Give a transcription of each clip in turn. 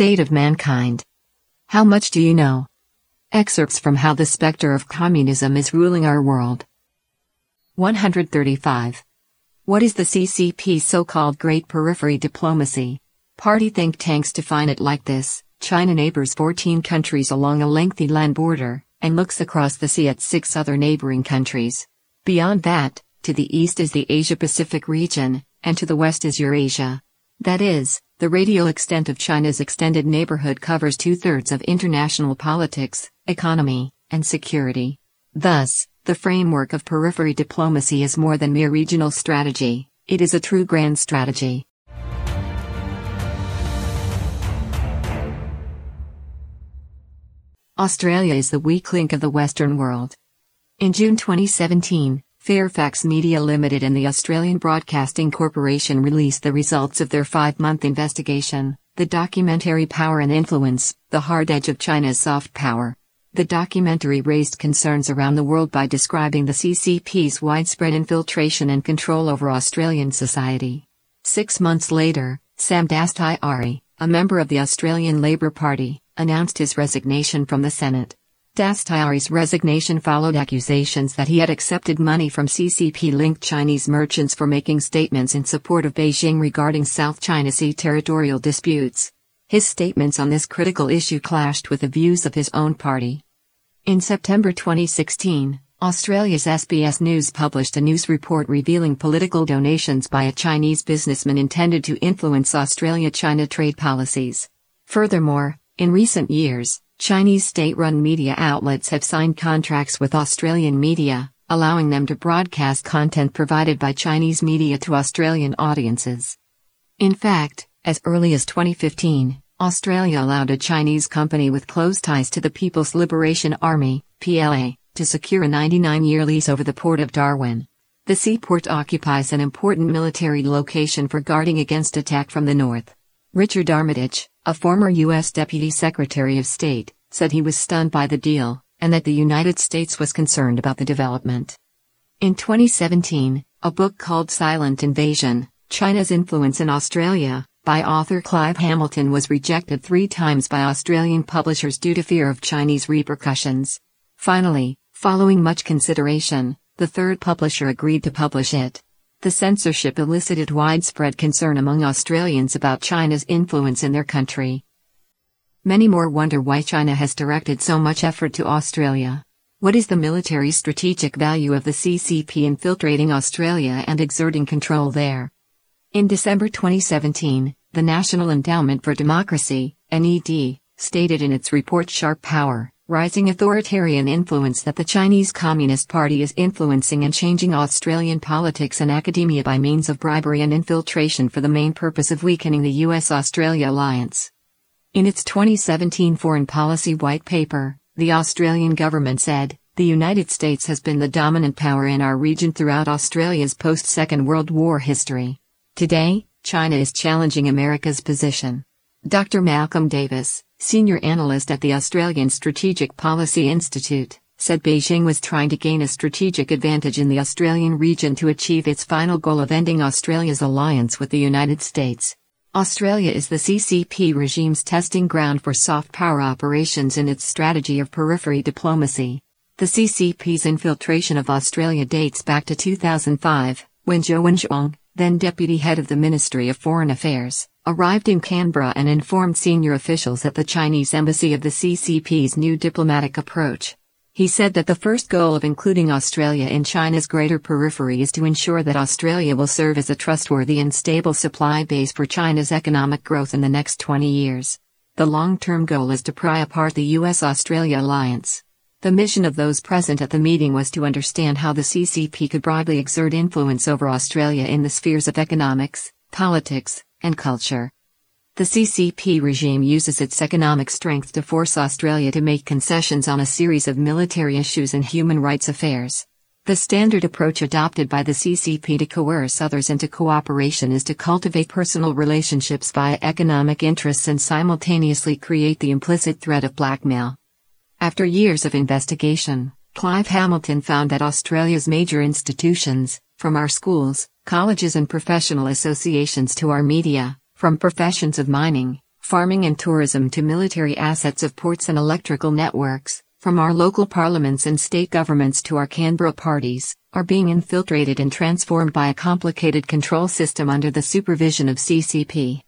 State of Mankind. How much do you know? Excerpts from How the Spectre of Communism is Ruling Our World. 135. What is the CCP's so called Great Periphery Diplomacy? Party think tanks define it like this China neighbors 14 countries along a lengthy land border, and looks across the sea at six other neighboring countries. Beyond that, to the east is the Asia Pacific region, and to the west is Eurasia. That is, the radial extent of China's extended neighborhood covers two thirds of international politics, economy, and security. Thus, the framework of periphery diplomacy is more than mere regional strategy, it is a true grand strategy. Australia is the weak link of the Western world. In June 2017, Fairfax Media Limited and the Australian Broadcasting Corporation released the results of their five month investigation, the documentary Power and Influence The Hard Edge of China's Soft Power. The documentary raised concerns around the world by describing the CCP's widespread infiltration and control over Australian society. Six months later, Sam Dastyari, a member of the Australian Labor Party, announced his resignation from the Senate. Dastyari's resignation followed accusations that he had accepted money from CCP-linked Chinese merchants for making statements in support of Beijing regarding South China Sea territorial disputes. His statements on this critical issue clashed with the views of his own party. In September 2016, Australia's SBS News published a news report revealing political donations by a Chinese businessman intended to influence Australia-China trade policies. Furthermore, in recent years, Chinese state run media outlets have signed contracts with Australian media, allowing them to broadcast content provided by Chinese media to Australian audiences. In fact, as early as 2015, Australia allowed a Chinese company with close ties to the People's Liberation Army, PLA, to secure a 99 year lease over the port of Darwin. The seaport occupies an important military location for guarding against attack from the north. Richard Armitage, a former U.S. Deputy Secretary of State, said he was stunned by the deal, and that the United States was concerned about the development. In 2017, a book called Silent Invasion China's Influence in Australia, by author Clive Hamilton was rejected three times by Australian publishers due to fear of Chinese repercussions. Finally, following much consideration, the third publisher agreed to publish it. The censorship elicited widespread concern among Australians about China's influence in their country. Many more wonder why China has directed so much effort to Australia. What is the military strategic value of the CCP infiltrating Australia and exerting control there? In December 2017, the National Endowment for Democracy, NED, stated in its report Sharp Power rising authoritarian influence that the Chinese Communist Party is influencing and changing Australian politics and academia by means of bribery and infiltration for the main purpose of weakening the US Australia alliance. In its 2017 Foreign Policy White Paper, the Australian government said, the United States has been the dominant power in our region throughout Australia's post Second World War history. Today, China is challenging America's position. Dr. Malcolm Davis, senior analyst at the Australian Strategic Policy Institute, said Beijing was trying to gain a strategic advantage in the Australian region to achieve its final goal of ending Australia's alliance with the United States. Australia is the CCP regime's testing ground for soft power operations in its strategy of periphery diplomacy. The CCP's infiltration of Australia dates back to 2005, when Zhou Wenzhong, then deputy head of the Ministry of Foreign Affairs, arrived in Canberra and informed senior officials at the Chinese embassy of the CCP's new diplomatic approach. He said that the first goal of including Australia in China's greater periphery is to ensure that Australia will serve as a trustworthy and stable supply base for China's economic growth in the next 20 years. The long term goal is to pry apart the US Australia alliance. The mission of those present at the meeting was to understand how the CCP could broadly exert influence over Australia in the spheres of economics, politics, and culture. The CCP regime uses its economic strength to force Australia to make concessions on a series of military issues and human rights affairs. The standard approach adopted by the CCP to coerce others into cooperation is to cultivate personal relationships via economic interests and simultaneously create the implicit threat of blackmail. After years of investigation, Clive Hamilton found that Australia's major institutions, from our schools, colleges and professional associations to our media, from professions of mining, farming and tourism to military assets of ports and electrical networks, from our local parliaments and state governments to our Canberra parties, are being infiltrated and transformed by a complicated control system under the supervision of CCP.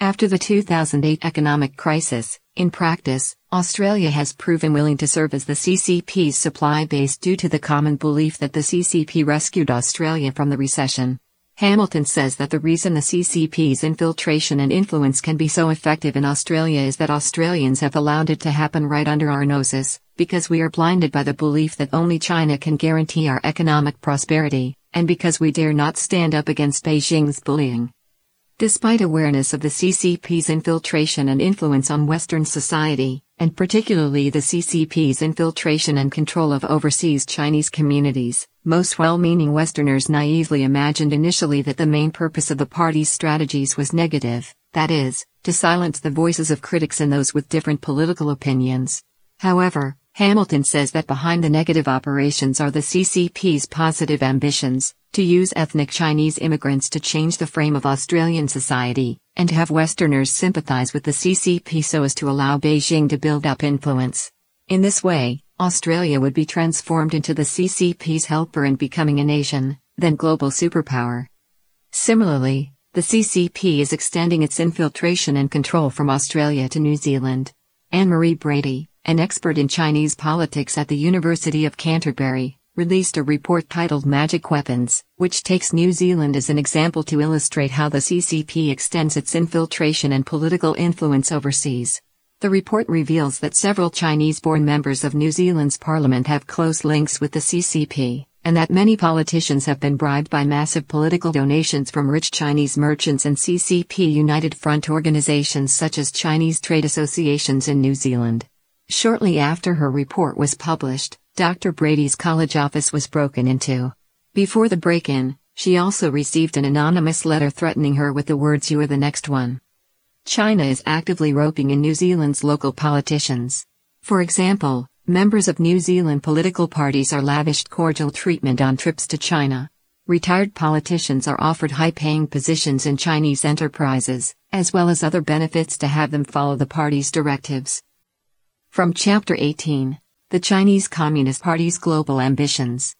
After the 2008 economic crisis, in practice, Australia has proven willing to serve as the CCP's supply base due to the common belief that the CCP rescued Australia from the recession. Hamilton says that the reason the CCP's infiltration and influence can be so effective in Australia is that Australians have allowed it to happen right under our noses, because we are blinded by the belief that only China can guarantee our economic prosperity, and because we dare not stand up against Beijing's bullying. Despite awareness of the CCP's infiltration and influence on Western society, and particularly the CCP's infiltration and control of overseas Chinese communities, most well-meaning Westerners naively imagined initially that the main purpose of the party's strategies was negative, that is, to silence the voices of critics and those with different political opinions. However, Hamilton says that behind the negative operations are the CCP's positive ambitions, to use ethnic Chinese immigrants to change the frame of Australian society, and have Westerners sympathize with the CCP so as to allow Beijing to build up influence. In this way, Australia would be transformed into the CCP's helper in becoming an Asian, then global superpower. Similarly, the CCP is extending its infiltration and control from Australia to New Zealand. Anne Marie Brady, an expert in Chinese politics at the University of Canterbury, released a report titled Magic Weapons, which takes New Zealand as an example to illustrate how the CCP extends its infiltration and political influence overseas. The report reveals that several Chinese born members of New Zealand's parliament have close links with the CCP, and that many politicians have been bribed by massive political donations from rich Chinese merchants and CCP United Front organizations such as Chinese trade associations in New Zealand. Shortly after her report was published, Dr. Brady's college office was broken into. Before the break in, she also received an anonymous letter threatening her with the words You are the next one. China is actively roping in New Zealand's local politicians. For example, members of New Zealand political parties are lavished cordial treatment on trips to China. Retired politicians are offered high paying positions in Chinese enterprises, as well as other benefits to have them follow the party's directives. From Chapter 18 The Chinese Communist Party's Global Ambitions.